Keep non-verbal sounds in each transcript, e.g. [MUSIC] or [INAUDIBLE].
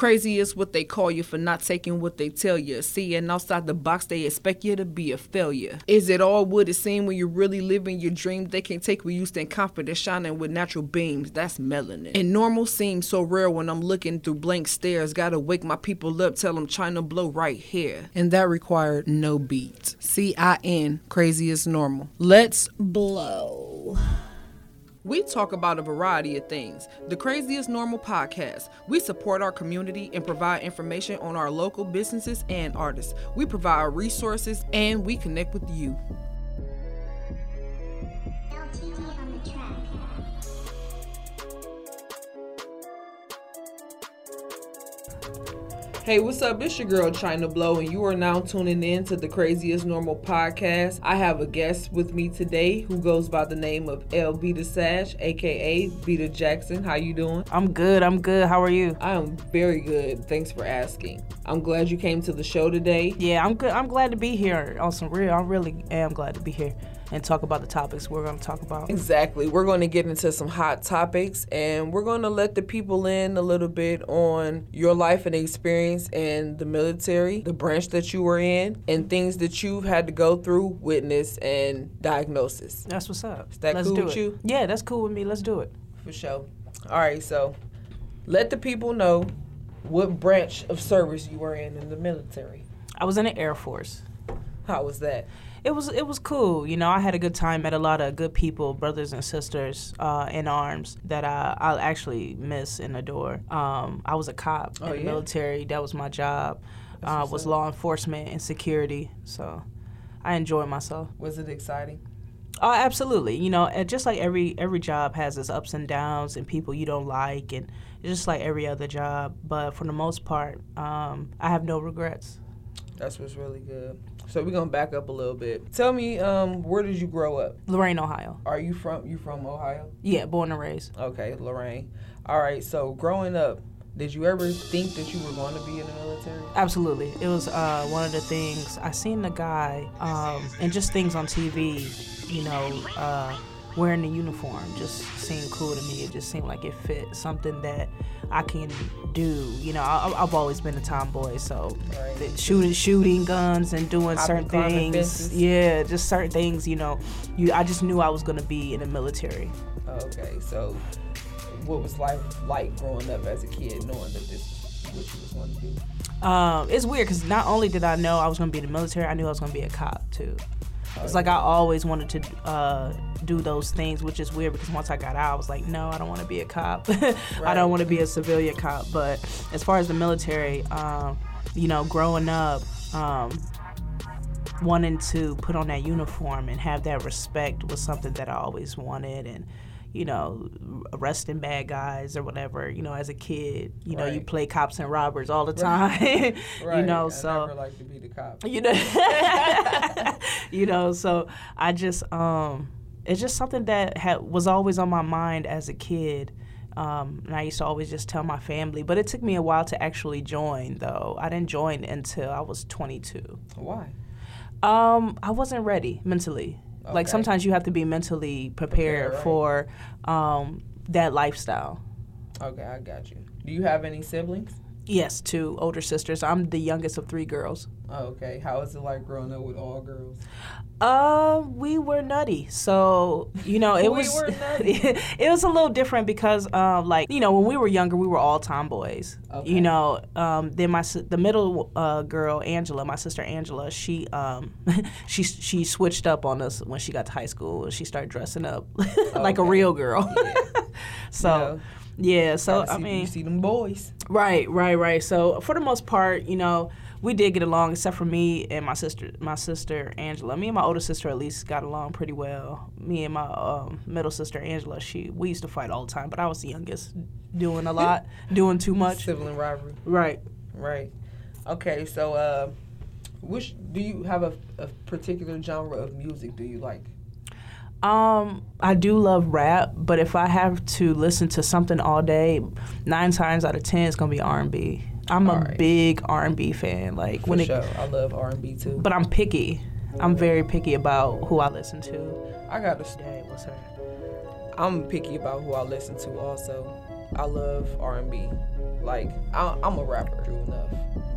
Crazy is what they call you for not taking what they tell you. Seeing outside the box, they expect you to be a failure. Is it all what it seems when you're really living your dream? They can't take where you stand confident, shining with natural beams. That's melanin. And normal seems so rare when I'm looking through blank stares. Gotta wake my people up, tell them Xhina Blo right here. And that required no beat. C I N, crazy is normal. Let's blow. We talk about a variety of things. The Craziest Normal podcast. We support our community and provide information on our local businesses and artists. We provide resources and we connect with you. Hey, what's up? It's your girl Xhina Blo, and you are now tuning in to the Craziest Normal podcast. I have a guest with me today who goes by the name of L. Beta Sash, aka Beta Jackson. How you doing? I'm good. I'm good. How are you? I am very good. Thanks for asking. I'm glad you came to the show today. Yeah, I'm good. I'm glad to be here. On some real, I really am glad to be here and talk about the topics we're going to talk about. Exactly. We're going to get into some hot topics and we're going to let the people in a little bit on your life and experience in the military, the branch that you were in, and things that you've had to go through, witness, and diagnosis. That's what's up. Is that Let's cool do with it. you? Yeah, that's cool with me. Let's do it. For sure. All right, so let the people know what branch of service you were in in the military. I was in the Air Force. How was that? It was it was cool. You know, I had a good time. Met a lot of good people, brothers and sisters uh, in arms that I I'll actually miss and adore. Um, I was a cop Oh, in the yeah? military. That was my job. Uh, was law enforcement and security. So I enjoyed myself. Was it exciting? Oh, absolutely. You know, and just like every every job has its ups and downs and people you don't like, and just like every other job. But for the most part, um, I have no regrets. That's what's really good. So we're gonna back up a little bit. Tell me, um, where did you grow up? Lorain, Ohio. Are you from? You from Ohio? Yeah, born and raised. Okay, Lorain. All right. So growing up, did you ever think that you were going to be in the military? Absolutely, it was uh, one of the things I seen the guy um, and just things on TV. You know, uh, wearing the uniform just seemed cool to me. It just seemed like it fit something that I can do. You know, I, I've always been a tomboy, so Right. shooting shooting guns and doing Hopping, certain things. Yeah, just certain things. You know, you I just knew I was gonna be in the military. Okay. So, what was life like growing up as a kid, knowing that this is what you was going to do? Um, it's weird because not only did I know I was gonna be in the military, I knew I was gonna be a cop too. It's like I always wanted to uh, do those things, which is weird because once I got out, I was like, no, I don't want to be a cop. [LAUGHS] I don't want to be a civilian cop. But as far as the military, um, you know, growing up, um, wanting to put on that uniform and have that respect was something that I always wanted. And, you know, arresting bad guys or whatever, you know, as a kid, you know, you play cops and robbers all the time, [LAUGHS] [LAUGHS] Right. you know, I so never like to be the cop. you know [LAUGHS] you know so i just um it's just something that had was always on my mind as a kid um, and I used to always just tell my family, but it took me a while to actually join. Though I didn't join until I was 22. Why? Um, I wasn't ready mentally. Like sometimes you have to be mentally prepared Prepared, right. for um, that lifestyle. Okay, I got you. Do you have any siblings? Yes, two older sisters. I'm the youngest of three girls. Oh, okay. How is it like growing up with all girls? Uh, we were nutty. So, you know, it [LAUGHS] We was were [LAUGHS] nutty. it was a little different because um like, you know, when we were younger, we were all tomboys. Okay. You know, um then my the middle uh girl, Angela, my sister Angela, she um [LAUGHS] she she switched up on us when she got to high school and she started dressing up like a real girl. Yeah. so, yeah, so I mean you see them boys. Right, right, right. So for the most part, you know, we did get along, except for me and my sister, my sister Angela. Me and my older sister at least got along pretty well. Me and my um, middle sister Angela, she we used to fight all the time, but I was the youngest, doing a lot, [LAUGHS] doing too much. Sibling rivalry. Right. Right. Okay, so uh, which do you have a, a particular genre of music do you like? Um, I do love rap, but if I have to listen to something all day, nine times out of ten it's gonna be R and B. I'm a Alright. big R and B fan. Like For when it, sure. I love R and B too. but I'm picky. I'm very picky about who I listen to. I got to. Dang, what's her? I'm picky about who I listen to. Also, I love R and B. Like I, I'm a rapper, true enough.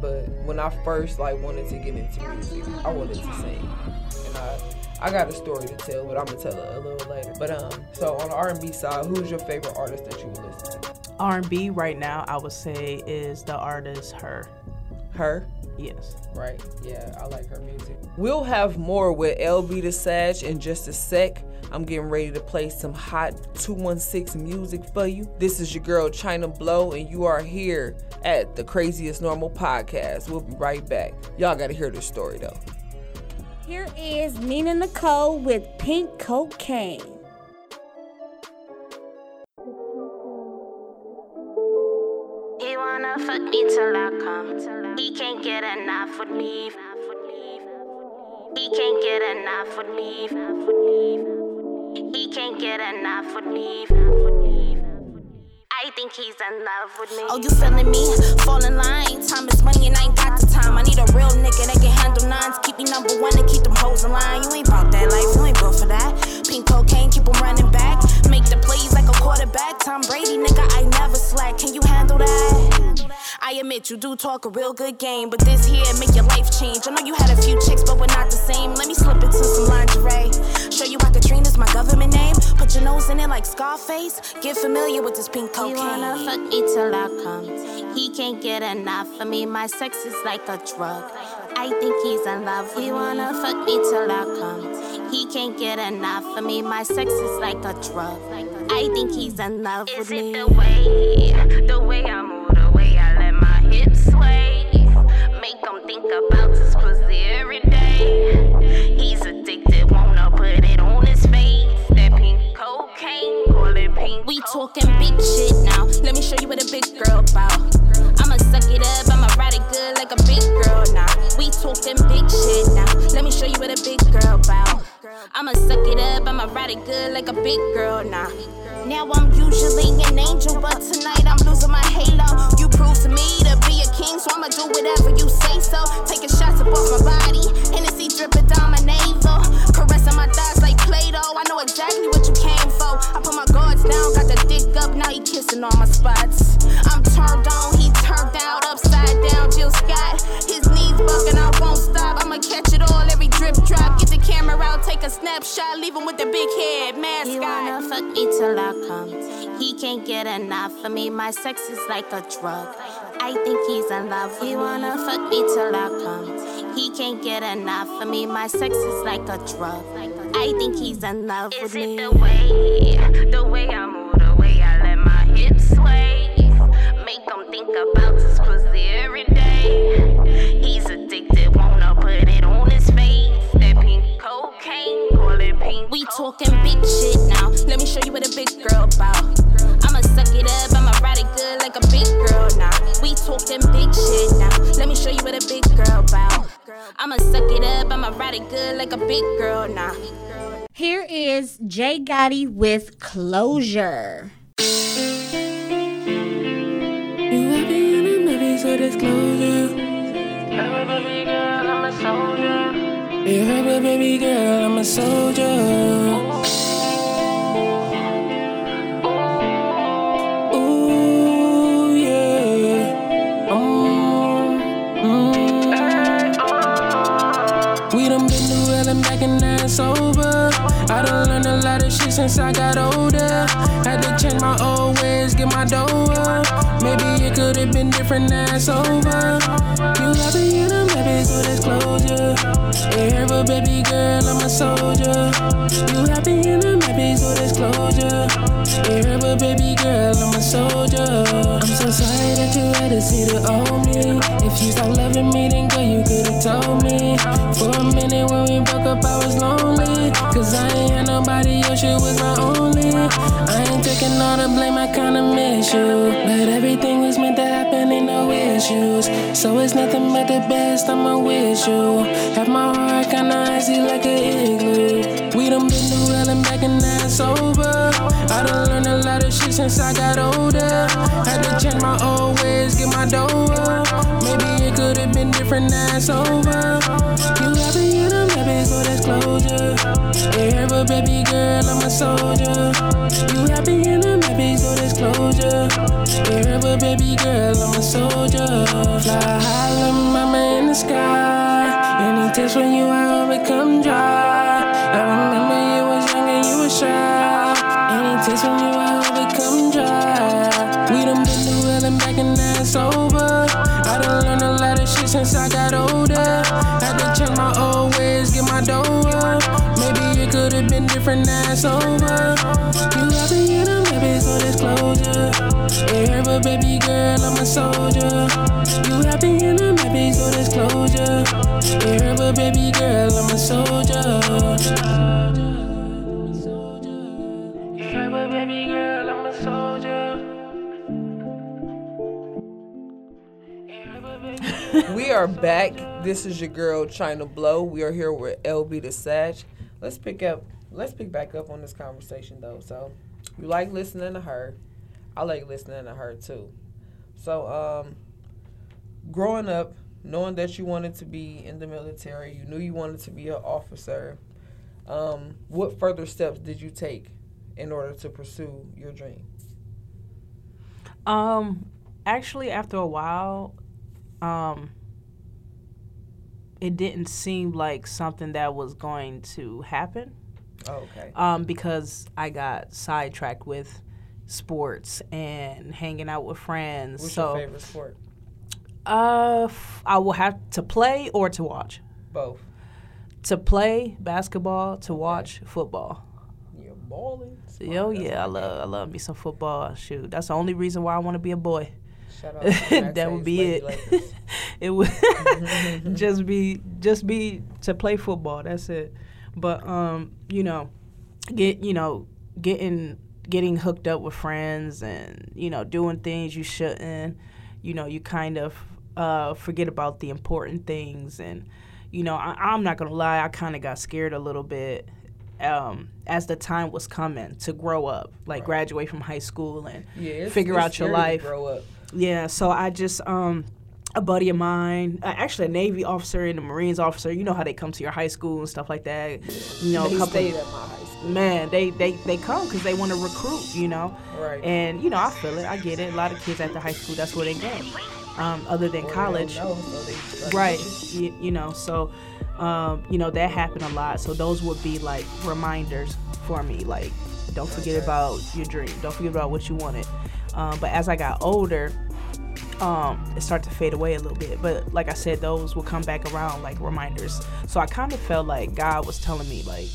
But when I first like wanted to get into music, I wanted to sing, and I I got a story to tell, but I'm gonna tell it a little later. But um, so on the R&B side, who's your favorite artist that you would listen to? R&B right now, I would say is the artist Her. Her. Yes. Right. Yeah, I like her music. We'll have more with LV the Sag in just a sec. I'm getting ready to play some hot 216 music for you. This is your girl Xhina Blo, and you are here at the Craziest Normal Podcast. We'll be right back. Y'all gotta hear this story though. Here is Nina Nicole with Pink Cocaine. He wanna fuck me till I come. He can't get enough with me. He can't get enough with me. He can't get enough with me. I think he's in love with me. Oh, you feeling me? Fall in line. Time is money and I ain't got the time. I need a real nigga that can handle nines. Keep me number one and keep them hoes in line. You ain't about that life, you ain't built for that. Pink cocaine, keep them running back. Make the plays like a quarterback. Tom Brady, nigga, I never slack. Can you handle that? I admit you do talk a real good game, but this here make your life change. I know you had a few chicks, but we're not the same. Let me slip into some lingerie. Show you why Katrina's my government name. Put your nose in it like Scarface. Get familiar with this pink He wanna fuck me till I come. He can't get enough of me. My sex is like a drug. I think he's in love with he wanna fuck me till I come. He can't get enough of me. My sex is like a drug. I think he's in love Is with it me. the way, the way I move, the way I let my hips sway? Make him think about his pussy every day. He's addicted, wanna shit now. Let me show you what a big girl about. I'ma suck it up, I'ma ride it good like a big girl now. We talking big shit now. Let me show you what a big girl about. I'ma suck it up, I'ma ride it good like a big girl now. Now I'm usually an angel, but tonight I'm losing my Get enough of me. My sex is like a drug. I think he's in love he wanna fuck me till I come. He can't get enough of me. My sex is like a drug. I think he's in love Is with it me. the way, the way I move, the way I let my hips sway? Make him think about his pussy every day. He's addicted, wanna put it on his face. That pink cocaine, call it pink. We talking big shit now. Let me show you what a big girl about. I'ma suck it up, I'ma ride it good like a big girl now. We talking big shit now. Let me show you what a big girl about. I'ma suck it up, I'ma ride it good like a big girl now. Here is Jay Gotti with Closure. You happy and I'm disclosure. Yeah, baby girl, I'm a soldier. Yeah, but baby girl, I'm a soldier. It's. I done learned a lot of shit since I got older. Had to change my old ways, get my dough up. Maybe could have been different, now it's over. You happy and I'm happy, so there's closure. Yeah, but baby girl, I'm a soldier. You happy and I'm happy, so there's closure. Yeah, but baby girl, I'm a soldier. I'm so sorry that you had to see the old me. If you stop loving me, then girl, you could've told me. For a minute when we broke up, I was lonely. Cause I ain't had nobody else, you was my only. I ain't taking all the blame, I kinda miss you. But everything was no issues. So it's nothing but the best, I'ma wish you. Have my heart kinda icy like an igloo. We done been through hell and back and now over. I done learned a lot of shit since I got older. Had to change my old ways, get my dough up. Maybe it could have been different, now over. You happy and I'm happy, so there's closure. Yeah, but baby girl, I'm a soldier. You happy and I'm so there's disclosure. Yeah, but baby girl, I'm a soldier. Fly high, little mama in the sky. Any tears from you, it come dry. I remember you was young and you was shy. Any tears from you, hope come dry. We done been through hell and back and now it's over. Since I got older. Had to change my old ways, get my dough up. Maybe it could have been different, it's over. You happy in a maybe so disclosure. Yeah, but baby girl, I'm a soldier. You happy in a maybe so disclosure. Yeah, but baby girl, I'm a soldier. Are back. This is your girl Xhina Blo. We are here with LV the Sag. Let's pick up. Let's pick back up on this conversation though. So, you like listening to her. I like listening to her too. So, um, growing up, knowing that you wanted to be in the military, you knew you wanted to be an officer. Um, what further steps did you take in order to pursue your dream? Um, actually, after a while, um, it didn't seem like something that was going to happen. Oh, okay. Um, because I got sidetracked with sports and hanging out with friends. What's so, your favorite sport? uh, f- I will have to play or to watch. Both. To play basketball, to watch football. You're balling. Oh yeah, I love I love me some football. Shoot, that's the only reason why I want to be a boy. Shout out to the United that would be it. [LAUGHS] It would [LAUGHS] just be just be to play football. That's it. But um, you know, get you know getting getting hooked up with friends and you know doing things you shouldn't. You know, you kind of uh, forget about the important things and. You know, I, I'm not gonna lie. I kind of got scared a little bit um, as the time was coming to grow up, like graduate from high school and Yeah, figure out your life. Grow up. Yeah, so I just um a buddy of mine, uh, actually a Navy officer and a Marines officer. You know how they come to your high school and stuff like that. You know, They a couple. stayed at my high school. Man, they they they come because they want to recruit. You know, Right. and you know I feel it. I get it. A lot of kids at the high school, that's where they go. Um, other than college, know, so right? you. You, you know, so um, you know that happened a lot. So those would be like reminders for me. Like, don't forget about your dream. Don't forget about what you wanted. Um, but as I got older, um, it started to fade away a little bit. But like I said, those will come back around like reminders. So I kind of felt like God was telling me like,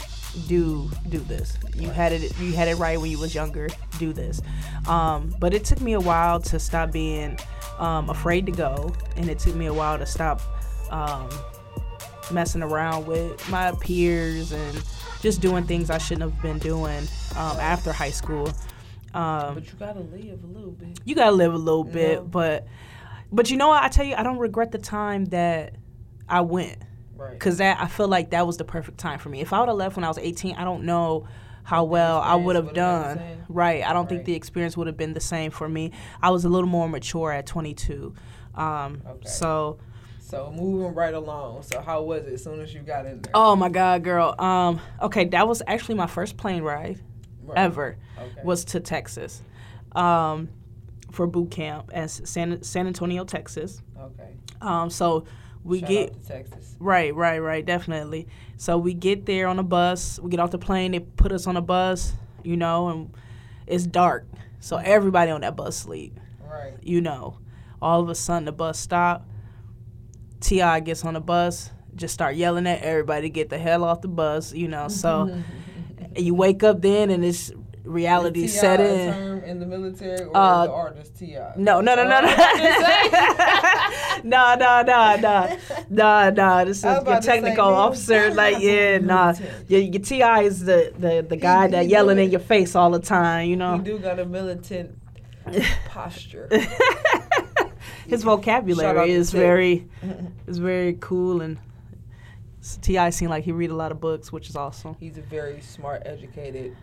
do do this. You had it you had it right when you was younger. Do this. Um, but it took me a while to stop being um, afraid to go, and it took me a while to stop um, messing around with my peers and just doing things I shouldn't have been doing um, after high school. Um, But you gotta live a little bit. you gotta live a little bit, but but you know what? I tell you, I don't regret the time that I went Right. because that I feel like that was the perfect time for me. If I would have left when I was 18, I don't know how well I would have would've been the done. Right. I don't think the experience would have been the same for me. I was a little more mature at 22. Um, Okay. So, So moving right along. So how was it as soon as you got in there? oh my God, girl. Um, okay, that was actually my first plane ride Right. ever. Okay. Was to Texas, um, for boot camp at San San Antonio, Texas. Okay. Um, so we Shout get Texas. right, right, right, definitely. So we get there on a bus. We get off the plane. They put us on a bus, you know, and it's dark. So everybody on that bus sleep, Right. you know. All of a sudden the bus stop. TI gets on the bus, just start yelling at everybody to get the hell off the bus, you know. So you wake up then and it's reality Is set in. term in the military or Uh, the artist T.I.? No, no, no, no, no. [LAUGHS] no, no, no, no, [LAUGHS] no, no. This is your about to say, technical officer. [LAUGHS] Like, yeah, nah. Your, your TI is the the, the guy he that do yelling in your face all the time. You He know, do got a militant posture. his vocabulary is very is very cool and. T.I. seemed like he read a lot of books, which is awesome. He's a very smart, educated.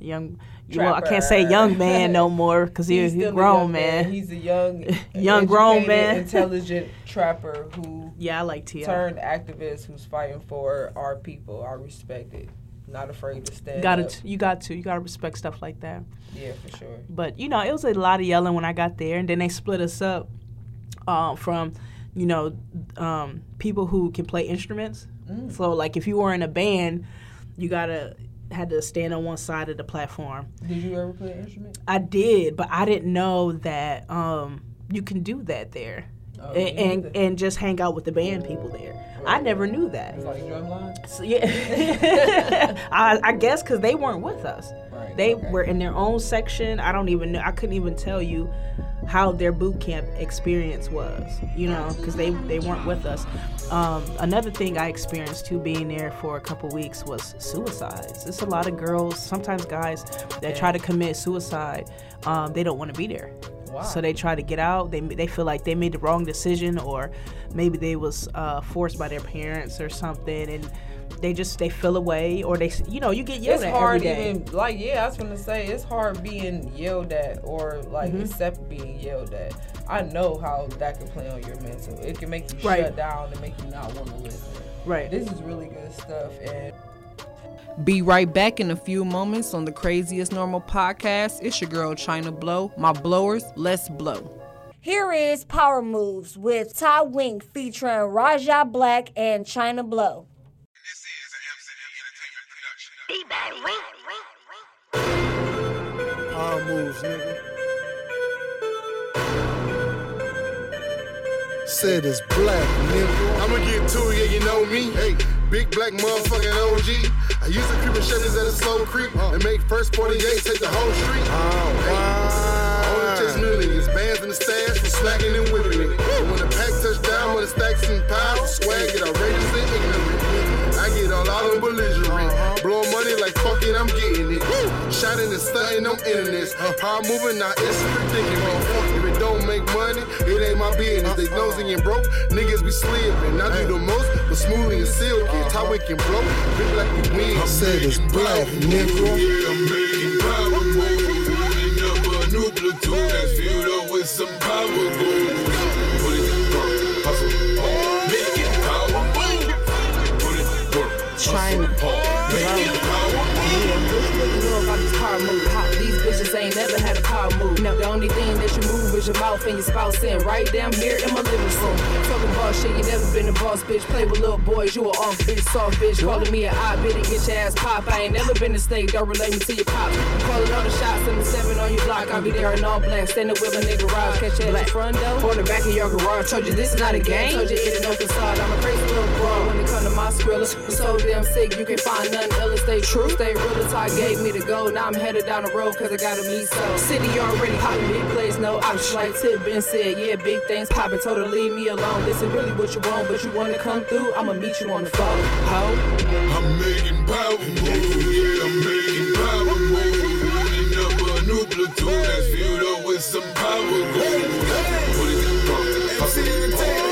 Young, well, I can't say young man no [LAUGHS] more because he, He's he's a grown young man. He's a young, [LAUGHS] Young grown man. [LAUGHS] intelligent trapper who Yeah, I like Ti. turned activist who's fighting for our people. I respect it. not afraid to stand Got to you got to you got to respect stuff like that. Yeah, for sure. But you know, it was a lot of yelling when I got there, and then they split us up um, from, you know, um, people who can play instruments. Mm. So like, if you were in a band, you gotta had to stand on one side of the platform. Did you ever play an instrument? I did, but I didn't know that um, you can do that there. Oh, and, and, and just hang out with the band people there. I never knew that. It's like drumline. So, yeah, [LAUGHS] I, I guess because they weren't with us. Right, They okay. were in their own section. I don't even know. I couldn't even tell you how their boot camp experience was. You know, because they they weren't with us. Um, another thing I experienced too, being there for a couple weeks, was suicides. There's a lot of girls, sometimes guys, that try to commit suicide. Um, they don't want to be there. Wow. So they try to get out. They they feel like they made the wrong decision, or maybe they was uh, forced by their parents or something, and they just they feel away, or they you know you get yelled It's at hard every day. even like yeah, I was gonna say it's hard being yelled at or like Mm-hmm. accept being yelled at. I know how that can play on your mental. It can make you Right. shut down and make you not want to listen. right. This is really good stuff and be right back in a few moments on the craziest normal podcast. It's your girl Xhina Blo. My blowers, let's blow. Here is Power Moves with Tah wink featuring Raja Blak and Xhina Blo. Power moves, nigga. Said it's black, nigga. I'ma get to it, yeah, you know me. Hey, big black motherfucking OG. I used to creep in Chevys at a slow creek uh. and make first 48 take the whole street. Oh, Only chase new niggas, bands in the stash for slacking and whipping it. And when the pack touch down with the stacks and piles, swag get outrageous and ignorant. Like fuck it, I'm getting it. Shining and stunting on internets. Power moving, now it's predicament. If it don't make money, it ain't my business. They nosy and broke, niggas be slipping. I do the most, but smoothly and silky. How we can blow, big like we win. Said it's black, nigga. Yeah, I'm making power moves. Putting up a new platoon that's filled up with some power your mouth and your spouse sitting right down here in my living room. Talking boss shit, you never been a boss bitch. Play with little boys, you a off bitch, soft bitch. Calling me an odd bitch and get your ass pop. I ain't never been a snake, don't relate me to your pop. Calling all the shots in the seven on your block. I'll be there in all black, standing with my nigga Rob. Catch you at the front door or the back of your garage. Told you this is not a game. Told you it ain't no facade. I'm a crazy skrillers. I'm so damn sick, you can find nothing else. Stay true, stay real. The tie gave me the go. Now I'm headed down the road cause I gotta meet so. City already popping, big plays, no option. Like Tip been said, yeah, big things popping. Told her leave me alone. This is really what you want, but you wanna come through. I'ma meet you on the phone. Ho. I'm making power moves, yeah, I'm making power moves. Putting up a new platoon that's filled up with some power moves. Put it to work,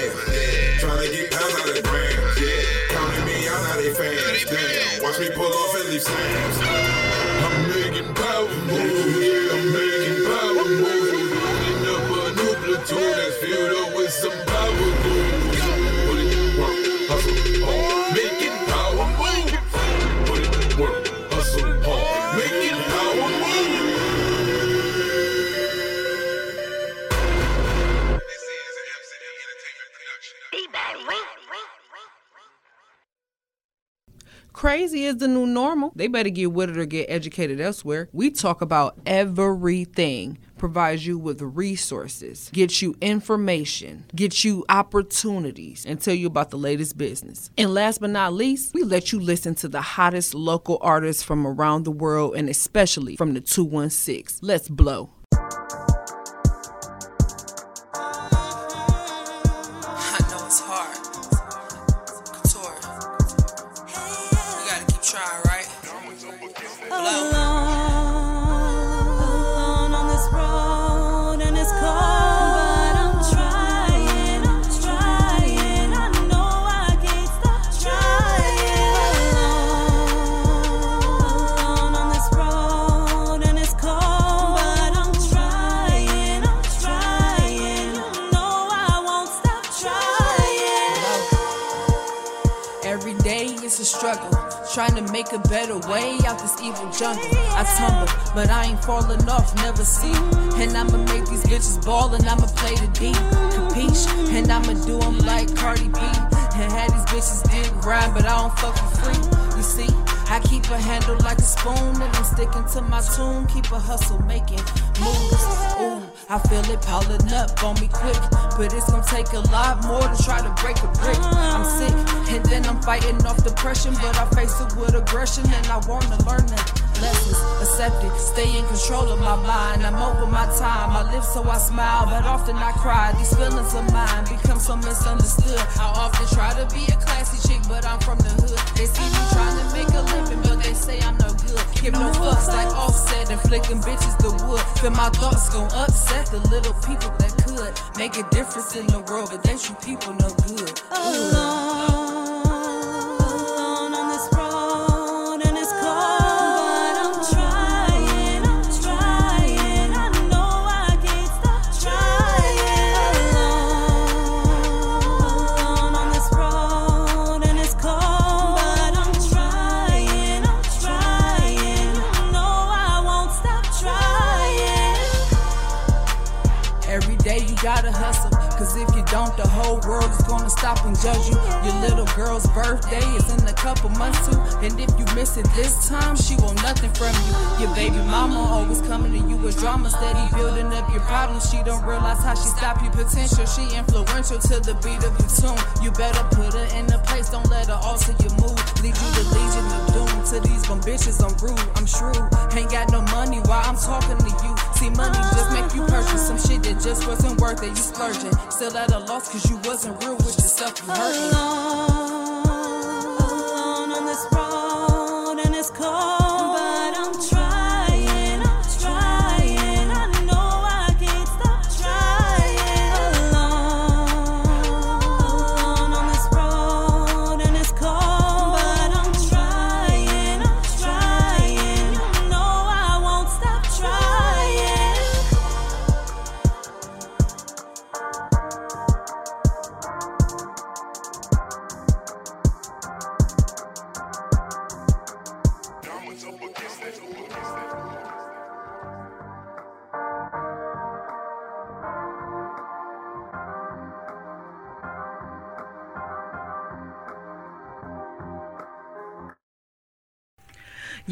Trying to get pounds out of grams. Yeah, counting me out, now they fans. Damn, watch me pull off and leave slams. I'm making power moves. Yeah, I'm making power moves. Putting up a new platoon that's filled Crazy is the new normal. They better get with it or get educated elsewhere. We talk about everything. Provides you with resources, gets you information, gets you opportunities, and tell you about the latest business. And last but not least, we let you listen to the hottest local artists from around the world and especially from the 216. Let's blow. Trying to make a better way out this evil jungle. I tumble, but I ain't falling off, never see. And I'ma make these bitches ball and I'ma play the D. Capiche? And I'ma do 'em like Cardi B. And have these bitches dig grind, but I don't fuck see, I keep a handle like a spoon and I'm sticking to my tune. Keep a hustle making moves. Ooh, I feel it piling up on me quick, but it's gonna take a lot more to try to break a brick. I'm sick, and then I'm fighting off depression, but I face it with aggression and I wanna learn the lessons. Accept it, stay in control of my mind. I'm over my time. I live so I smile, but often I cry. These feelings of mine become so misunderstood. I often try to be a classy chick, but I'm from the hood. They see me trying to make a living, but they say I'm no good. Give no fucks like offset and flicking bitches the wood. Feel my thoughts gon' upset the little people that could make a difference in the world, but they treat people no good. Alone box stop and judge you. Your little girl's birthday is in a couple months too, and if you miss it this time, she want nothing from you. Your baby mama always coming to you with drama, steady building up your problems. She don't realize how she stop your potential. She influential to the beat of your tune. You better put her in a place, don't let her alter your mood. Lead you to legion of doom. To these bum bitches, I'm rude, I'm shrewd. Ain't got no money while I'm talking to you. See, money just make you purchase some shit that just wasn't worth it. You splurging, still at a loss cause you wasn't real with yourself. You hurting.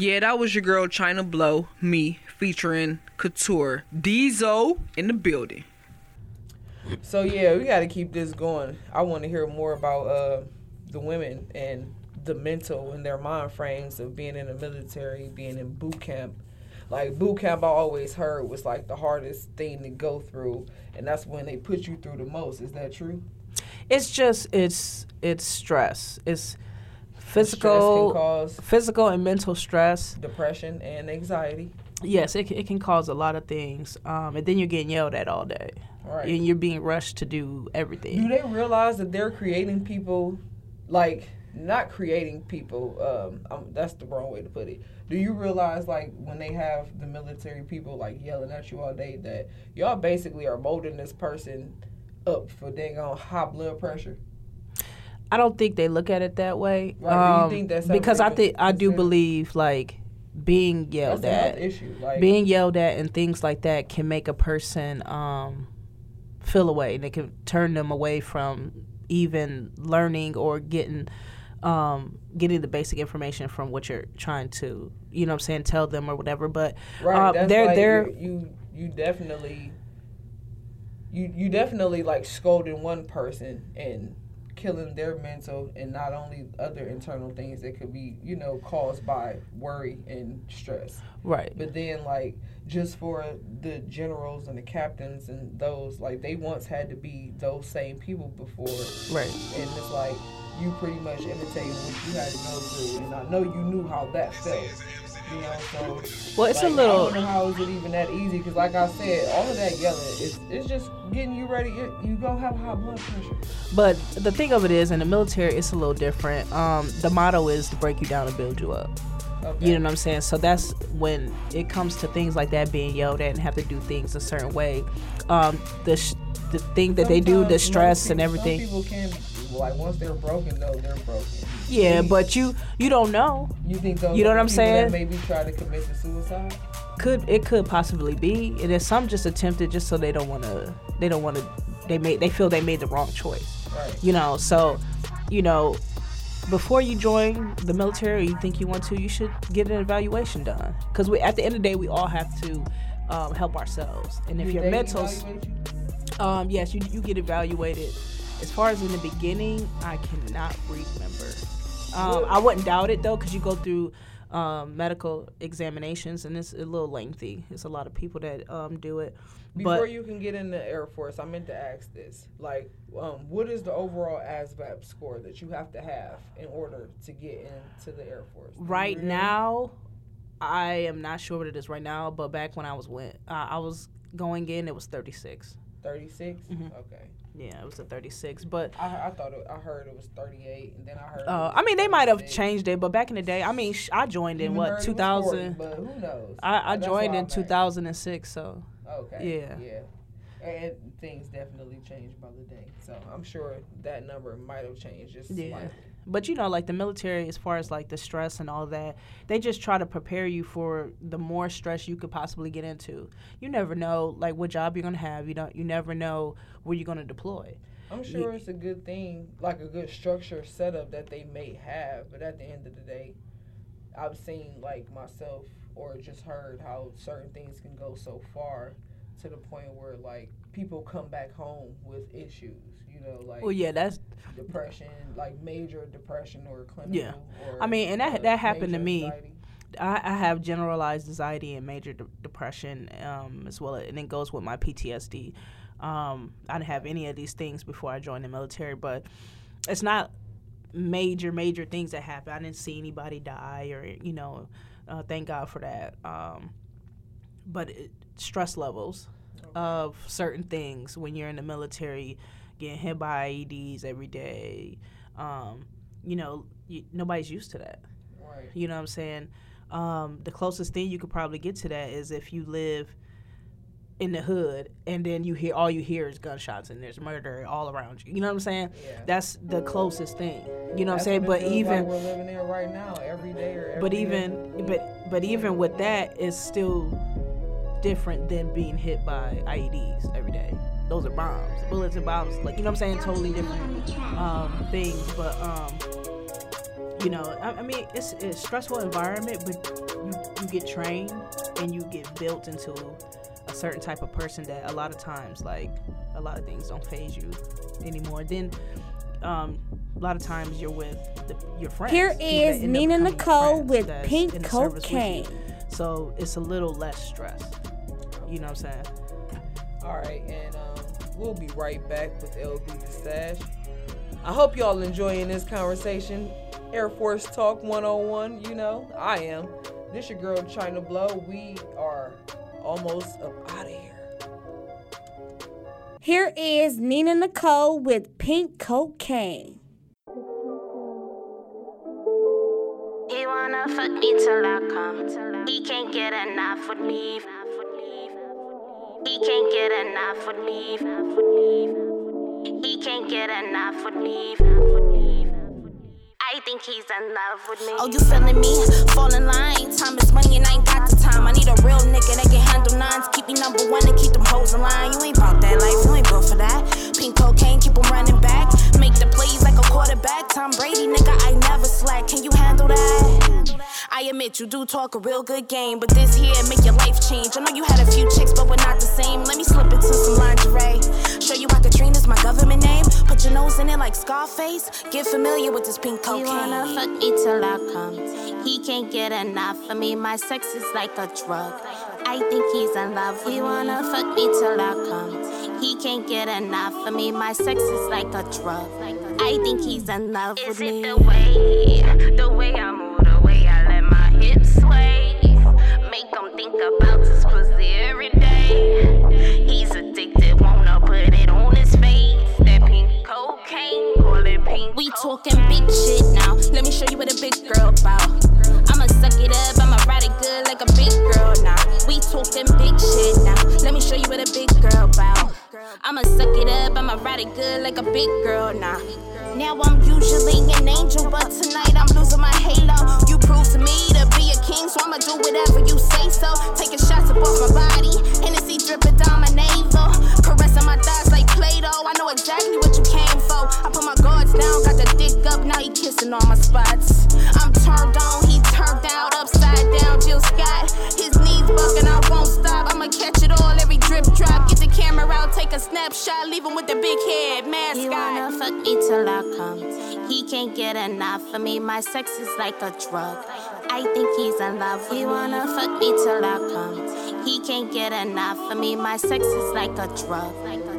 Yeah, that was your girl Xhina Blo, me, featuring Couture. Diesel in the building. So yeah, we got to keep this going. I want to hear more about uh, the women and the mental and their mind frames of being in the military, being in boot camp. Like boot camp, I always heard was like the hardest thing to go through, and that's when they put you through the most. Is that true? It's just it's it's stress. It's Stress can physical, cause physical and mental stress. depression and anxiety. Yes, it, can- it can cause a lot of things. Um, and then you're getting yelled at all day. Right. And you're being rushed to do everything. Do they realize that they're creating people, like not creating people? Um, um, that's the wrong way to put it. Do you realize, like, when they have the military people like yelling at you all day, that y'all basically are molding this person up for dang on high blood pressure? I don't think they look at it that way. Right, do you um, because I think I do believe like being yelled That's at, issue. Like, being yelled at, and things like that can make a person um, feel away, and it can turn them away from even learning or getting um, getting the basic information from what you're trying to, you know, what I'm saying, tell them or whatever. But right? that's they're like they're you, you you definitely you you definitely like scolding one person and killing their mental and not only other internal things that could be you know caused by worry and stress right. but then like just for the generals and the captains and those like they once had to be those same people before Right. and it's like you pretty much imitate what you had to go through and i know you knew how that felt you know so Well, it's a little- I don't know how is it even that easy? Because like I said, all of that yelling is it's just getting you ready. It, you gonna have high blood pressure. But the thing of it is, in the military, it's a little different. Um, the motto is to break you down and build you up. Okay. You know what I'm saying? So that's when it comes to things like that being yelled at and have to do things a certain way. Um, the sh- the thing that they do, the Sometimes, stress people- and everything. People can. Like once they're broken, though, they're broken. Yeah, but you you don't know. You think those You know what I'm saying? That maybe try to commit the suicide. Could it could possibly be? And then some just attempted just so they don't want to. They don't want to. They made. They feel they made the wrong choice. Right. You know. So, you know, before you join the military, or you think you want to, you should get an evaluation done. Because we, at the end of the day, we all have to um, help ourselves. And if Did your you? um, yes, you you get evaluated. As far as in the beginning, I cannot remember. Um, I wouldn't doubt it though, because you go through um, medical examinations, and it's a little lengthy. It's a lot of people that um, do it. Before but you can get in the Air Force, I meant to ask this: like, um, what is the overall ASVAB score that you have to have in order to get into the Air Force? Right now, I am not sure what it is right now. But back when I was went, uh, I was going in, it was 36. 36. Mhm. Okay. Yeah, it was a 36. But I, I thought it, I heard it was 38, and then I heard. uh, I mean, they might have changed it. But back in the day, I mean, sh- I joined in what it was 40, 2000. but who knows? I, I joined in I'm 2006. So Okay. Yeah. Yeah. And things definitely change by the day. So I'm sure that number might have changed just Yeah. slightly. But you know, like the military, as far as like the stress and all that, they just try to prepare you for the more stress you could possibly get into. You never know, like what job you're gonna have. You don't. You never know where you're gonna deploy. I'm sure it's a good thing, like a good structure setup that they may have, but at the end of the day, I've seen like myself or just heard how certain things can go so far to the point where like people come back home with issues, you know, like Well, yeah, that's depression, like major depression or clinical. Yeah. or, I mean, and that uh, that happened to me. anxiety. I, I have generalized anxiety and major de- depression um, as well, and it goes with my PTSD. Um, I didn't have any of these things before I joined the military, but it's not major, major things that happen. I didn't see anybody die, or you know, uh, thank God for that. Um, but it, stress levels of certain things when you're in the military, getting hit by IEDs every day. Um, you know, you, nobody's used to that. Right. You know what I'm saying? Um, the closest thing you could probably get to that is if you live in the hood and then you hear all you hear is gunshots and there's murder all around you. You know what I'm saying? Yeah. That's the closest thing. You know what I'm saying? But even like we're living in right now, every day or every but day. even but but even with that it's still different than being hit by IEDs every day. Those are bombs, bullets and bombs. Like you know what I'm saying? Totally different um, things. But um, you know, I, I mean, it's, it's a stressful environment, but you you get trained and you get built into a certain type of person that a lot of times, like a lot of things don't phase you anymore. Then. Um, a lot of times you're with the, your friends. Here is that end up Nina Nicole with Pink in the with So it's a little less stress. You know what I'm saying? All right, and um, we'll be right back with LV the Stash. I hope y'all enjoying this conversation. Air Force Talk 101, you know, I am. This your girl Xhina Blo. We are almost up out of here. Here is Nina Nicole with Pink Cocaine. He wanna fuck me till I come. He can't get enough with me. He can't get enough with me. He can't get enough with me. I think he's in love with me. Oh, you feeling me? Fall in line. You do talk a real good game, but this here make your life change. I know you had a few chicks, but we're not the same. Let me slip into some lingerie. Show you why Katrina's my government name. Put your nose in it like Scarface. Get familiar with this pink cocaine. He wanna fuck me till I come. He can't get enough of me. My sex is like a drug. I think he's in love with me. He wanna fuck me till I come. He can't get enough of me. My sex is like a drug. I think he's in love with me. Is it the way, the way I move, about his pussy every day. He's addicted, wanna put it on his face. That pink cocaine, call it pink. We talking big shit now. Let me show you what a big girl about. I'ma suck it up, I'ma ride it good like a big girl now. We talking big shit now. Let me show you what a big girl about. I'ma suck it up, I'ma ride it good like a big girl now. Now I'm usually an angel, but tonight I'm losing my halo. You prove to me to be a king, so I'ma do whatever you say so. Taking shots up off my body, Hennessy dripping down my navel. Caressing my thighs like Play-Doh, I know exactly what you came for. I put my guards down, got the dick up, now he kissing all my spots. I'm turned on, out, upside down, Jill Scott. His knees bucking, I won't stop. I'ma catch it all, every drip drop. Get the camera out, take a snapshot, leave him with the big head mascot. He wanna fuck me till I come. He can't get enough of me. My sex is like a drug. I think he's in love with me. He wanna fuck me till I come. He can't get enough of me. My sex is like a drug.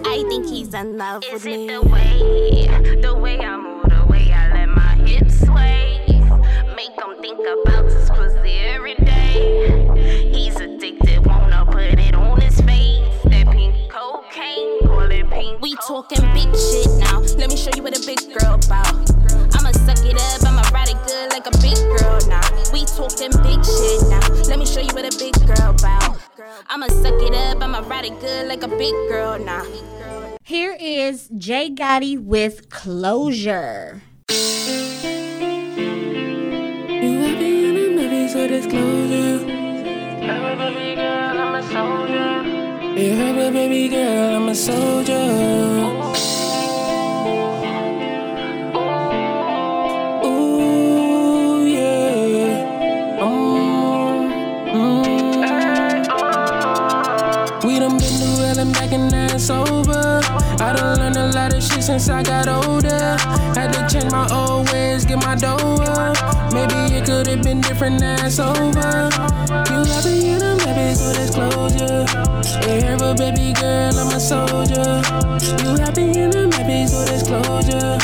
I think he's in love with me. Is it the way, the way I move, the way I let my hips sway. Make him think about He's addicted, wanna put it on his face. That pink cocaine, call it pink. We talking big shit now. Let me show you what a big girl about. I'ma suck it up, I'ma ride it good like a big girl now. We talking big shit now. Let me show you what a big girl about. I'ma suck it up, I'ma ride it good like a big girl now. Here is Jay Gotti with Closure. So disclosure. Have a baby girl, I'm a soldier. You have a baby girl, I'm a soldier. Ooh, yeah. Mm, mm. We done been through hell and back and now it's over. I done learned a lot of shit since I got older. Had to change my old ways, get my dough up. Maybe it could have been different, it's over. You happy in a maybe so disclosure. Yeah, but baby girl, I'm a soldier. You happy in a maybe so disclosure.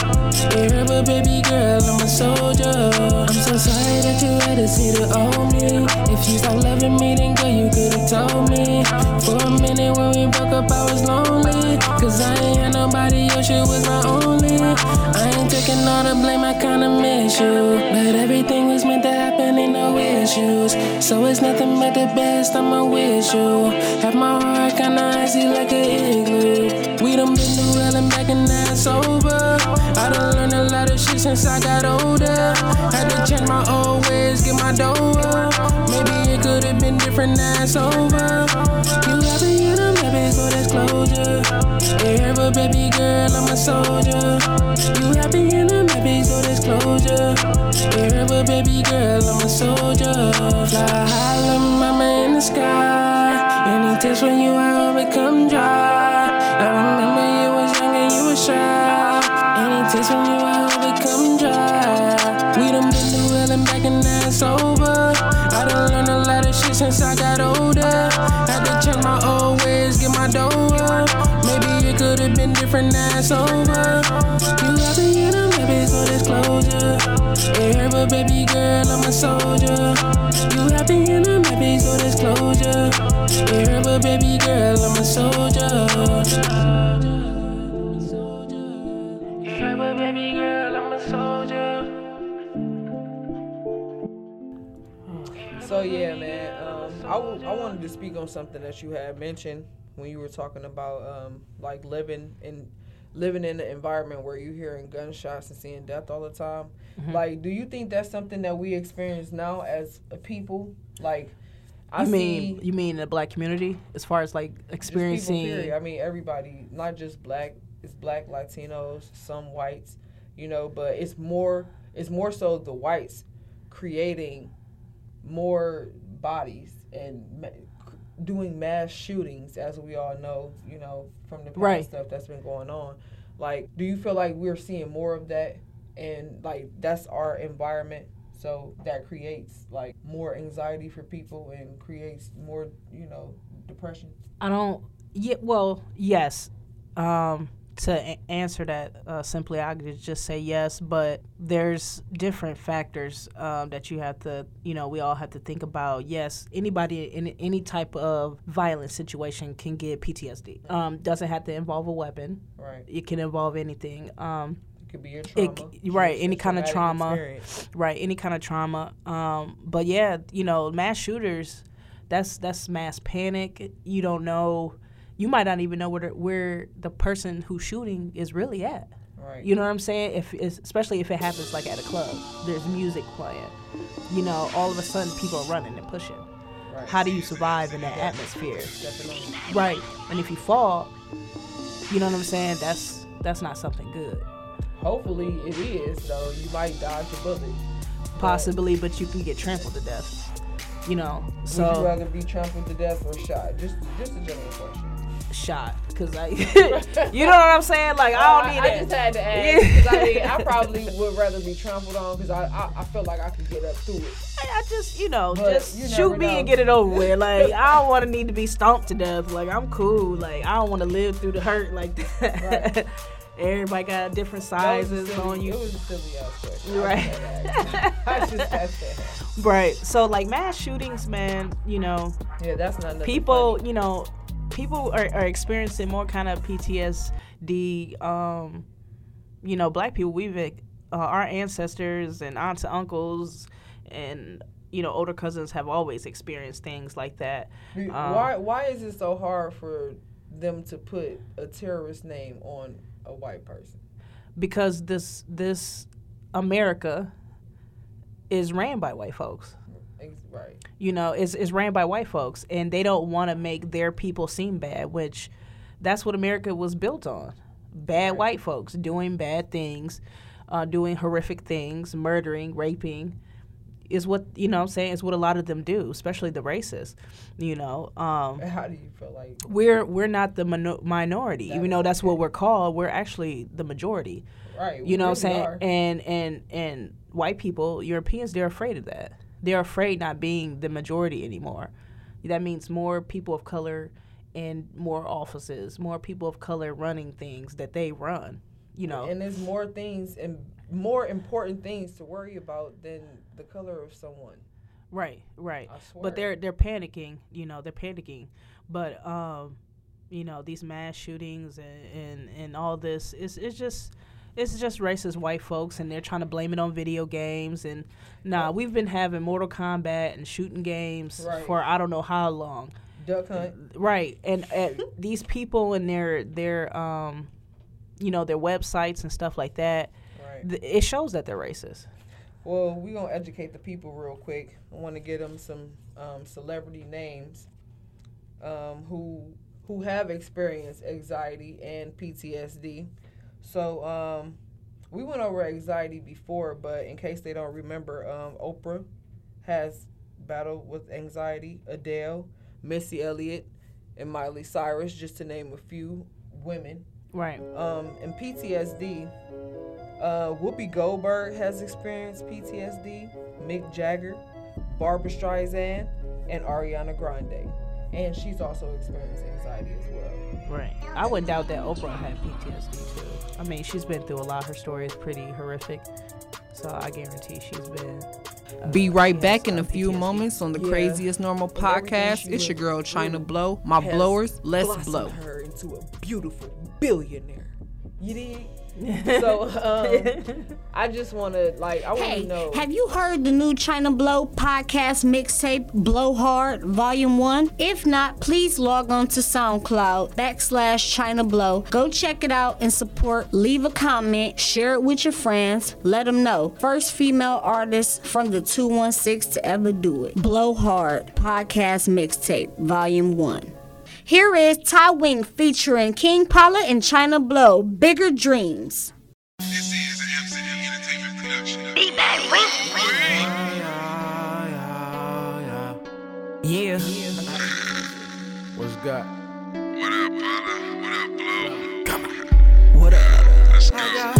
Yeah, but baby girl, I'm a soldier. I'm so sorry that you had to see the old me. If you start loving me, then girl, you could've told me. For a minute when we broke up, I was lonely. Cause I ain't had nobody else, you was my only. I ain't taking all the blame, I kinda miss you. But everything So it's nothing but the best, I'ma wish you. Have my heart kinda icy like an igloo. We done been through hell and back and it's over. I done learned a lot of shit since I got older. Had to change my old ways, get my dough up. Maybe it could have been different, now over. You happy in a maybe so disclosure. Yeah, but baby girl, I'm a soldier. You happy in a maybe so disclosure. Yeah, but baby girl, I'm a soldier. Fly high, little mama in the sky. Any tears from you, I it come dry. I remember you was young and you was shy. Any tears from you, I it come dry. We done been through hell and back and now it's over. I done learned a lot of shit since I got older. Had to change my old ways, get my dough been different, now over. You happy in a maybe so. Yeah, but baby girl, I'm a soldier. You a so disclosure. Yeah, but baby a soldier. Yeah, but baby girl, I'm a soldier. So yeah, man. Um, I, w- I wanted to speak on something that you had mentioned when you were talking about um, like living in living in an environment where you're hearing gunshots and seeing death all the time. Mhm. Like, do you think that's something that we experience now as a people? Like, I you see mean you mean the black community as far as like experiencing. I mean, everybody, not just black. It's black, Latinos, some whites, you know. But it's more. It's more so the whites creating more bodies and doing mass shootings, as we all know, you know, from the past Right. stuff that's been going on. Like, do you feel like we're seeing more of that, and like that's our environment? So that creates like more anxiety for people and creates more, you know, depression. I don't. Yeah. Well, yes. Um, to a- answer that uh, simply, I could just say yes. But there's different factors um, that you have to, you know, we all have to think about. Yes, anybody in any type of violent situation can get PTSD. Um, doesn't have to involve a weapon. Right. It can involve anything. Um, It could be it trauma. c- right, any kind of trauma. experience. Right, any kind of trauma. Um, but yeah, you know, mass shooters, that's that's mass panic. You don't know, you might not even know where the, where the person who's shooting is really at. Right. You know what I'm saying? If especially if it happens like at a club, there's music playing. You know, all of a sudden people are running and pushing. Right. How do you survive in that atmosphere? Stepping on. Right. And if you fall, you know what I'm saying? That's that's not something good. Hopefully it is though. You might dodge a bullet. Possibly, but you can get trampled to death. You know, So Would you so rather be trampled to death or shot? Just just a general question. Shot because I, [LAUGHS] you know what I'm saying? Like I don't need Uh, I, it. I just had to ask because I mean I [LAUGHS] probably would rather be trampled on because I, I I feel like I could get up through it. I just, you know, But just you shoot me know. and get it over with. [LAUGHS] Like, I don't want to need to be stomped to death. Like, I'm cool. Like, I don't want to live through the hurt like that. Everybody got different That sizes silly- on It you. was a silly ass question. Right. just had to ask. I just had to. Right. So, like, mass shootings, man, you know, Yeah, that's not nothing people, you know, people are, are experiencing more kind of PTSD. Um, you know, black people, we've, uh, our ancestors and aunts and uncles and, you know, older cousins have always experienced things like that. Um, why why is it so hard for them to put a terrorist name on a white person? because this this America is ran by white folks. Right. You know, is is ran by white folks, and they don't want to make their people seem bad, which that's what America was built on. Bad white folks doing bad things, uh, doing horrific things, murdering, raping, is what you know. what I'm saying is what a lot of them do, especially the racists. You know, um, How do you feel like? we're we're not the mino- minority, even though that's what we're called. We're actually the majority. Right. You know what I'm saying? are. And and and white people, Europeans, they're afraid of that. They're afraid not being the majority anymore. That means more people of color in more offices, more people of color running things that they run. You know, And there's more things and more important things to worry about than the color of someone. Right, right. But they're they're panicking. You know, they're panicking. But um, you know, these mass shootings and and, and all this is it's just it's just racist white folks and they're trying to blame it on video games and nah, we've been having Mortal Kombat and shooting games Right. for I don't know how long. Duck hunt. Right. And uh, [LAUGHS] these people and their their um you know, their websites and stuff like that, Right. th- it shows that they're racist. Well, we're gonna educate the people real quick. I want to get them some um, celebrity names um, who who have experienced anxiety and PTSD. So um, we went over anxiety before, but in case they don't remember, um, Oprah has battled with anxiety. Adele, Missy Elliott, and Miley Cyrus, just to name a few women. Right. Um, and PTSD, uh, Whoopi Goldberg has experienced PTSD, Mick Jagger, Barbra Streisand, and Ariana Grande. And she's also experienced anxiety as well. Right. I wouldn't doubt that Oprah had PTSD too. I mean, she's been through a lot. Her story is pretty horrific. So I guarantee she's been. uh, Be right back in a few PTSD. moments on the Yeah. craziest normal podcast. It's your girl Xhina Blo. My blowers, let's blow. her into a beautiful billionaire. You dig? [LAUGHS] so um, [LAUGHS] I just want to like I want to Hey, know. have you heard the new Xhina Blo podcast mixtape, Blow Hard, Volume 1? If not, please log on to SoundCloud backslash Xhina Blo. Go check it out and support. Leave a comment, share it with your friends, let them know. First female artist from the 216 to ever do it. Blow Hard podcast mixtape, Volume 1. Here is Tah wink featuring King Pala and Xhina Blo, Bigger Dreams. Yeah. What's got? What up, Pala? What up, Blow? Come on. What up? Let's go.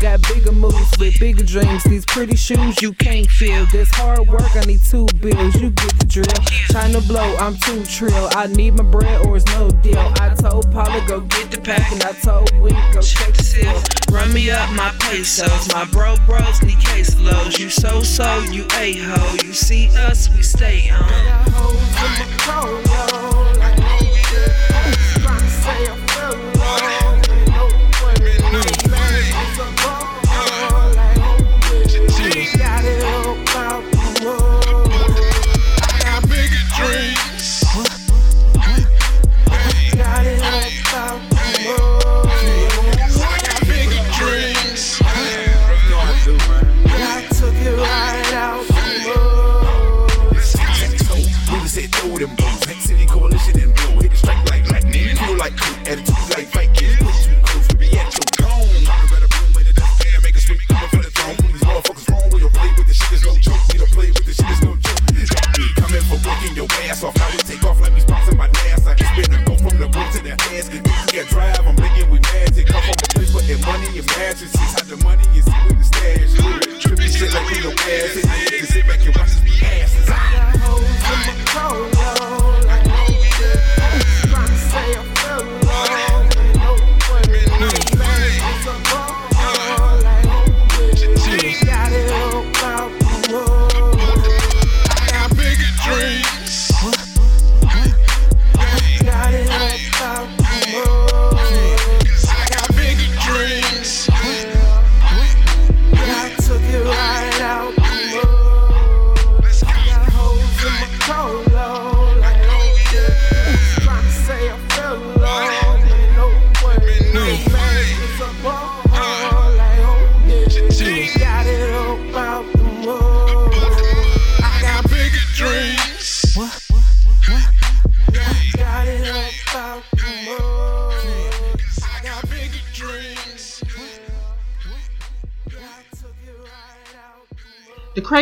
Got bigger moves with bigger dreams. These pretty shoes you can't feel. This hard work, I need two bills. You get the drill. Xhina Blo, I'm too trill. I need my bread or it's no deal. I told Pala go get the pack, and I told Wink go check the seal. Run me up my pesos, my bro bros need case lows. You so so, you a ho. You see us, we stay on.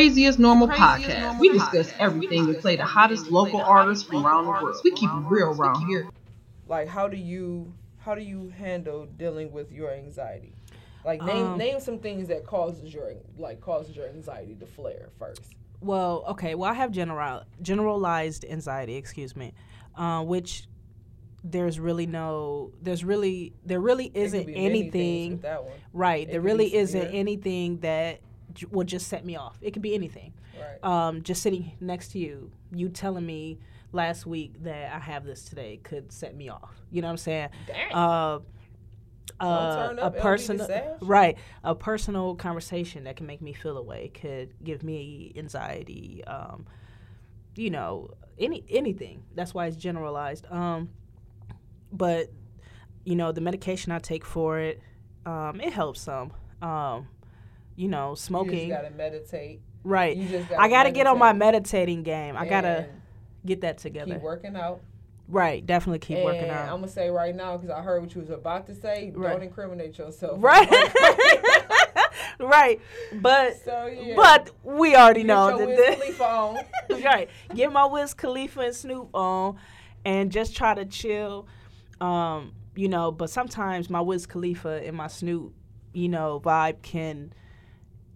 Craziest Normal Podcast. we discuss everything and play the hottest local artists from around the world. We keep it real around here. Like, how do you how do you handle dealing with your anxiety? Like, name Um, name some things that causes your like causes your anxiety to flare first. Well, okay. Well, I have general generalized anxiety. Excuse me, uh, which there's really no, there's really there really isn't be many things anything. with that one. Right. There really isn't anything that j- will just set me off. It could be anything. Right. Um, just sitting next to you, you telling me last week that I have this today could set me off. You know what I'm saying? Dang. Uh, uh, a personal, right? A personal conversation that can make me feel away could give me anxiety. Um, you know, any anything. That's why it's generalized. Um, but you know, the medication I take for it, um, it helps some. You know, smoking. You just gotta meditate. Right. Just I gotta get on my meditating game. I gotta get that together. keep working out. Right. Definitely keep working out. I'm gonna say right now because I heard what you was about to say. Right. Don't incriminate yourself. Right. [LAUGHS] [LAUGHS] right. But So, yeah. but we already Get know your that Wiz this- Khalifa on. [LAUGHS] right. Get my Wiz Khalifa and Snoop on and just try to chill. Um, you know, but sometimes my Wiz Khalifa and my Snoop, you know, vibe can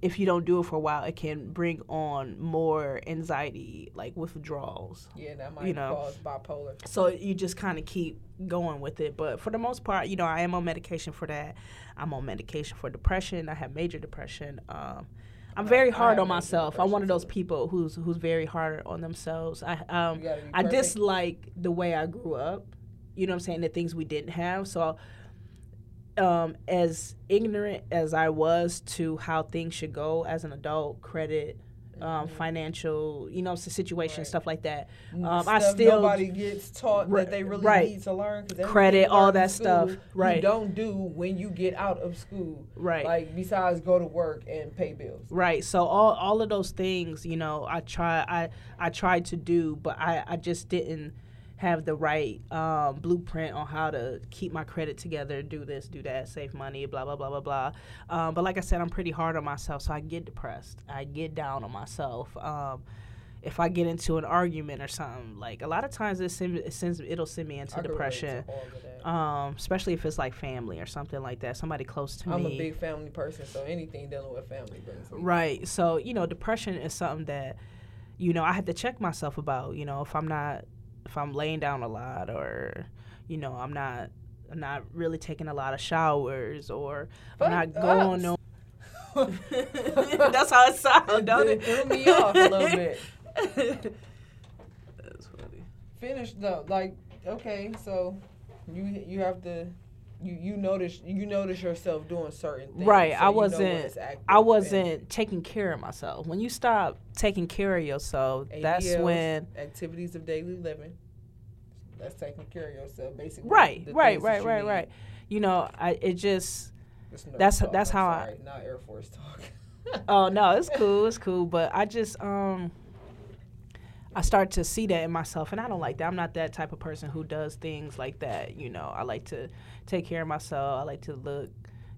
if you don't do it for a while, it can bring on more anxiety, like withdrawals. Yeah, that might you know. cause bipolar. So you just kind of keep going with it. But for the most part, you know, I am on medication for that. I'm on medication for depression. I have major depression. Um, I'm very hard on myself. I'm one of those people who's who's very hard on themselves. I um You gotta be I dislike the way I grew up. You know what I'm saying? The things we didn't have. So um as ignorant as I was to how things should go as an adult, credit, um, Mm-hmm. financial, you know, situation, stuff like that. Um, I still nobody gets taught Right, that they really right. need to learn Credit, all that stuff, right. You don't do when you get out of school. Right. Like besides go to work and pay bills. Right. So all all of those things, you know, I try I I tried to do, but I I just didn't have the right um, blueprint on how to keep my credit together, do this, do that, save money, blah blah blah blah blah. Um, but like I said, I'm pretty hard on myself, so I get depressed. I get down on myself. Um, if I get into an argument or something, like a lot of times it sends, it sends it'll send me into I can relate to depression. all of that. Um, especially if it's like family or something like that, somebody close to me. I'm a big family person, so anything dealing with family brings me. Right. So, you know, depression is something that, you know, I have to check myself about, you know, if I'm not if I'm laying down a lot or, you know, I'm not I'm not really taking a lot of showers or I'm not going no [LAUGHS] That's how it sounds, don't it? threw me off a little bit. [LAUGHS] That's funny. Finish though, like okay, so you you have to. You, you notice you notice yourself doing certain things. Right. so I you know when wasn't I wasn't taking care of myself. When you stop taking care of yourself, that's when activities of daily living. That's taking care of yourself, basically. Right, right, right, right, need. right. You know, I it just that's talk, that's I'm how sorry, not Air Force talk. I. Oh no, it's [LAUGHS] cool, it's cool. But I just um, I start to see that in myself, and I don't like that. I'm not that type of person who does things like that. You know, I like to take care of myself. I like to look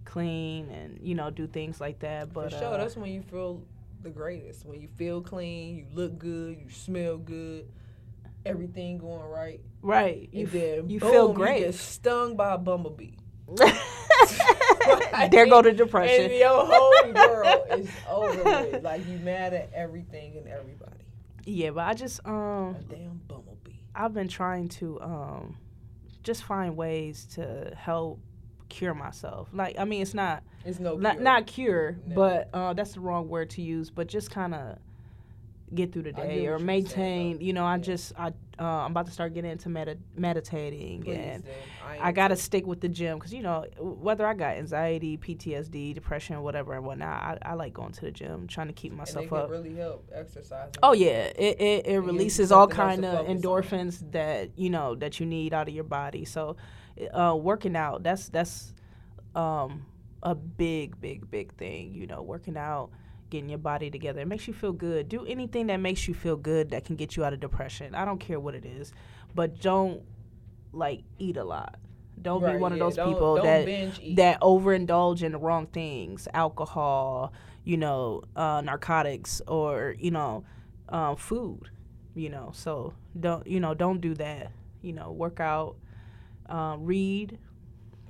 clean and you know do things like that. But For sure, uh, that's when you feel the greatest. When you feel clean, you look good, you smell good, everything going right. right, you then you boom, feel You great. get stung by a bumblebee. [LAUGHS] there go the depression. And your whole world [LAUGHS] is over with. Like you mad at everything and everybody. Yeah, but I just um A damn bumblebee. I've been trying to um just find ways to help cure myself. Like I mean it's not It's no not cure. not cure, No. but uh that's the wrong word to use, but just kind of get through the day or you're saying, maintain, you know, I just I uh, I'm about to start getting into medi- meditating Please and. I I got to stick with the gym cuz you know whether I got anxiety, PTSD, depression, whatever and whatnot, I, I like going to the gym, trying to keep and myself it up. really help exercise. Oh yeah, it it, it releases all something else to kind of focus on. endorphins that you know that you need out of your body. So, uh, working out that's that's um, a big big big thing. You know, working out, getting your body together, it makes you feel good. Do anything that makes you feel good that can get you out of depression. I don't care what it is, but don't like eat a lot. Don't be Right, one of those don't- people don't that that overindulge in the wrong things, alcohol, you know, uh, narcotics, or you know, um, food. You know, so don't you know don't do that. You know, work out, um, read,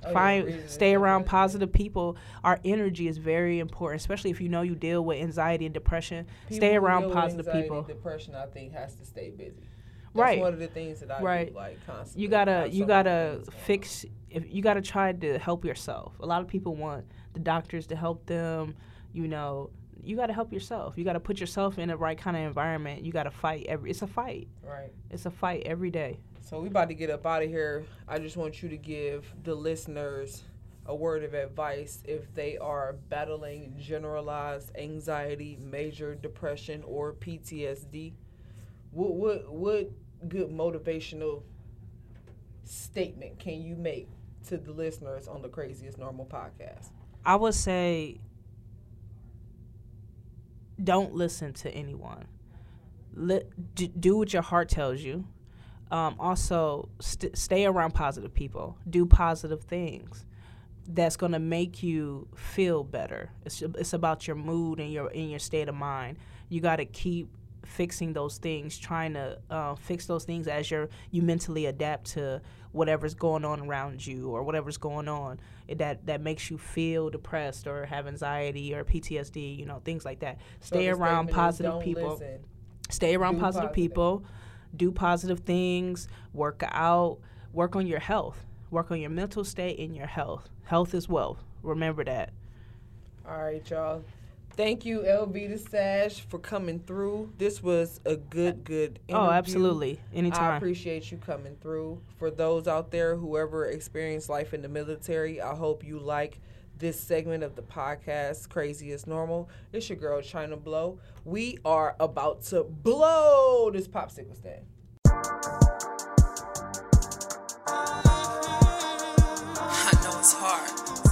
Oh, find reading is stay around definitely- positive people. Our energy is very important, especially if you know you deal with anxiety and depression. People stay around positive anxiety, people. Depression, I think, has to stay busy. That's Right. one of the things that I right. do, like constantly. You gotta you gotta fix if you gotta try to help yourself. A lot of people want the doctors to help them. You know, you gotta help yourself. You gotta put yourself in the right kind of environment. You gotta fight every. It's a fight. Right. It's a fight every day. So we about to get up out of here. I just want you to give the listeners a word of advice if they are battling generalized anxiety, major depression, or PTSD. What what what good motivational statement can you make to the listeners on the Craziest Normal podcast? I would say don't listen to anyone. Let, do what your heart tells you. Um, also, st- stay around positive people. Do positive things. That's gonna make you feel better. It's it's about your mood and your in your state of mind. You got to keep fixing those things, trying to uh, fix those things as you're you mentally adapt to whatever's going on around you or whatever's going on that that makes you feel depressed or have anxiety or PTSD. You know things like that. Stay the around positive people listen, stay around positive, positive. people do positive things work out work on your health work on your mental state and your health health is wealth remember that All right, y'all. Thank you, LV the Sash, for coming through. This was a good, good Oh, absolutely. Anytime. I appreciate you coming through. For those out there whoever experienced life in the military, I hope you like this segment of the podcast, Craziest Normal. It's your girl, Xhina Blo. We are about to blow this popsicle stand. I know it's hard.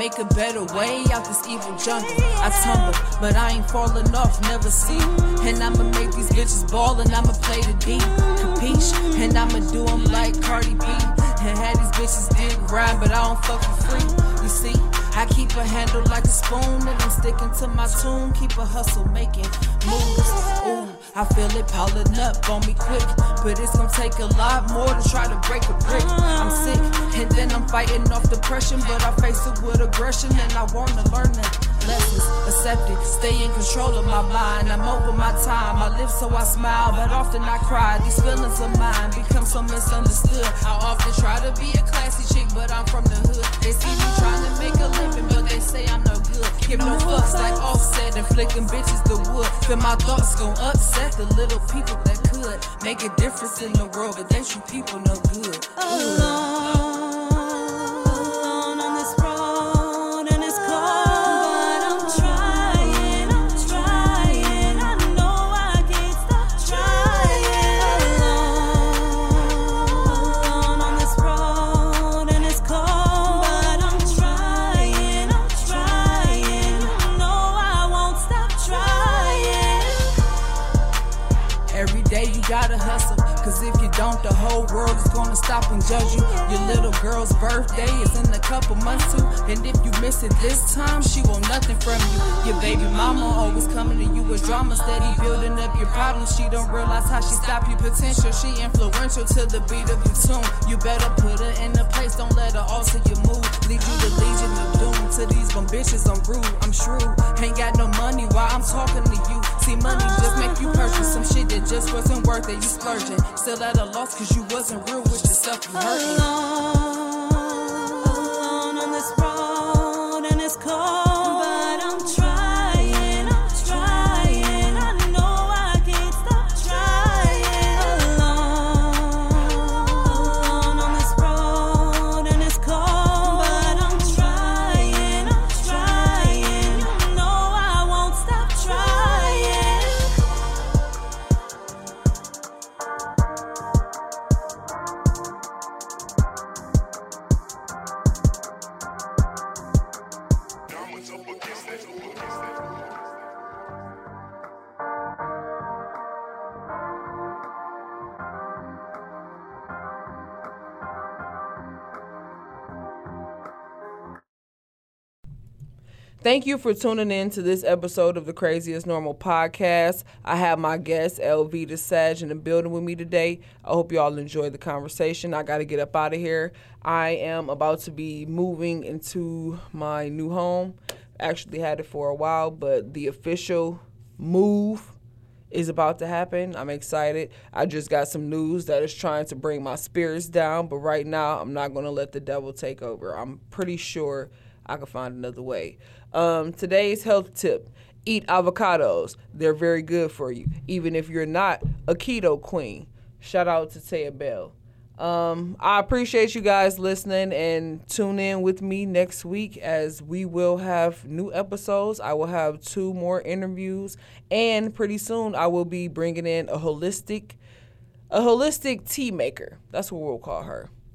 Make a better way out this evil jungle. I tumble, but I ain't falling off, never see. And I'ma make these bitches ball and I'ma play the D. Capiche? And I'ma do 'em like Cardi B. And have these bitches dig rhyme, but I don't fuck for free. You see, I keep a handle like a spoon and I'm sticking to my tune. Keep a hustle making moves. Ooh, I feel it piling up on me quick, but it's gonna take a lot more to try to break a brick. I'm sick, and then I'm fighting off depression, but I face it with aggression, and I wanna learn the lessons. Accept it, stay in control of my mind. I'm over my time. I live so I smile, but often I cry. These feelings of mine become so misunderstood. I often try to be a classy chick, but I'm from the hood. They see me trying to make a living, but they say I'm no good. Give no fucks like offset and flicking bitches the wood. Feel my thoughts gon' upset the little people that could make a difference in the world, but they treat people no good. Alone whole world is gonna stop and judge you. Your little girl's birthday is in a couple months too, and if you miss it this time, she want nothing from you. Your baby mama always coming to you with drama, steady building up your problems. She don't realize how she stop your potential. She influential to the beat of your tune. You better put her in a place, don't let her alter your mood. Lead you to legion of doom. To these bum bitches, I'm rude, I'm shrewd. Ain't got no money while I'm talking to you. See, money just make you purchase some shit that just wasn't worth it. You splurging, still at a loss cause you wasn't real with yourself. You hurting. Thank you for tuning in to this episode of the Craziest Normal podcast. I have my guest, LV DeSage, in the building with me today. I hope y'all enjoyed the conversation. I got to get up out of here. I am about to be moving into my new home. Actually had it for a while, but the official move is about to happen. I'm excited. I just got some news that is trying to bring my spirits down, but right now I'm not going to let the devil take over. I'm pretty sure I can find another way. Um, today's health tip eat avocados. They're very good for you, even if you're not a keto queen. Shout out to Taya Bell. Um, I appreciate you guys listening and tune in with me next week as we will have new episodes. I will have two more interviews, and pretty soon I will be bringing in a holistic, a holistic tea maker. That's what we'll call her.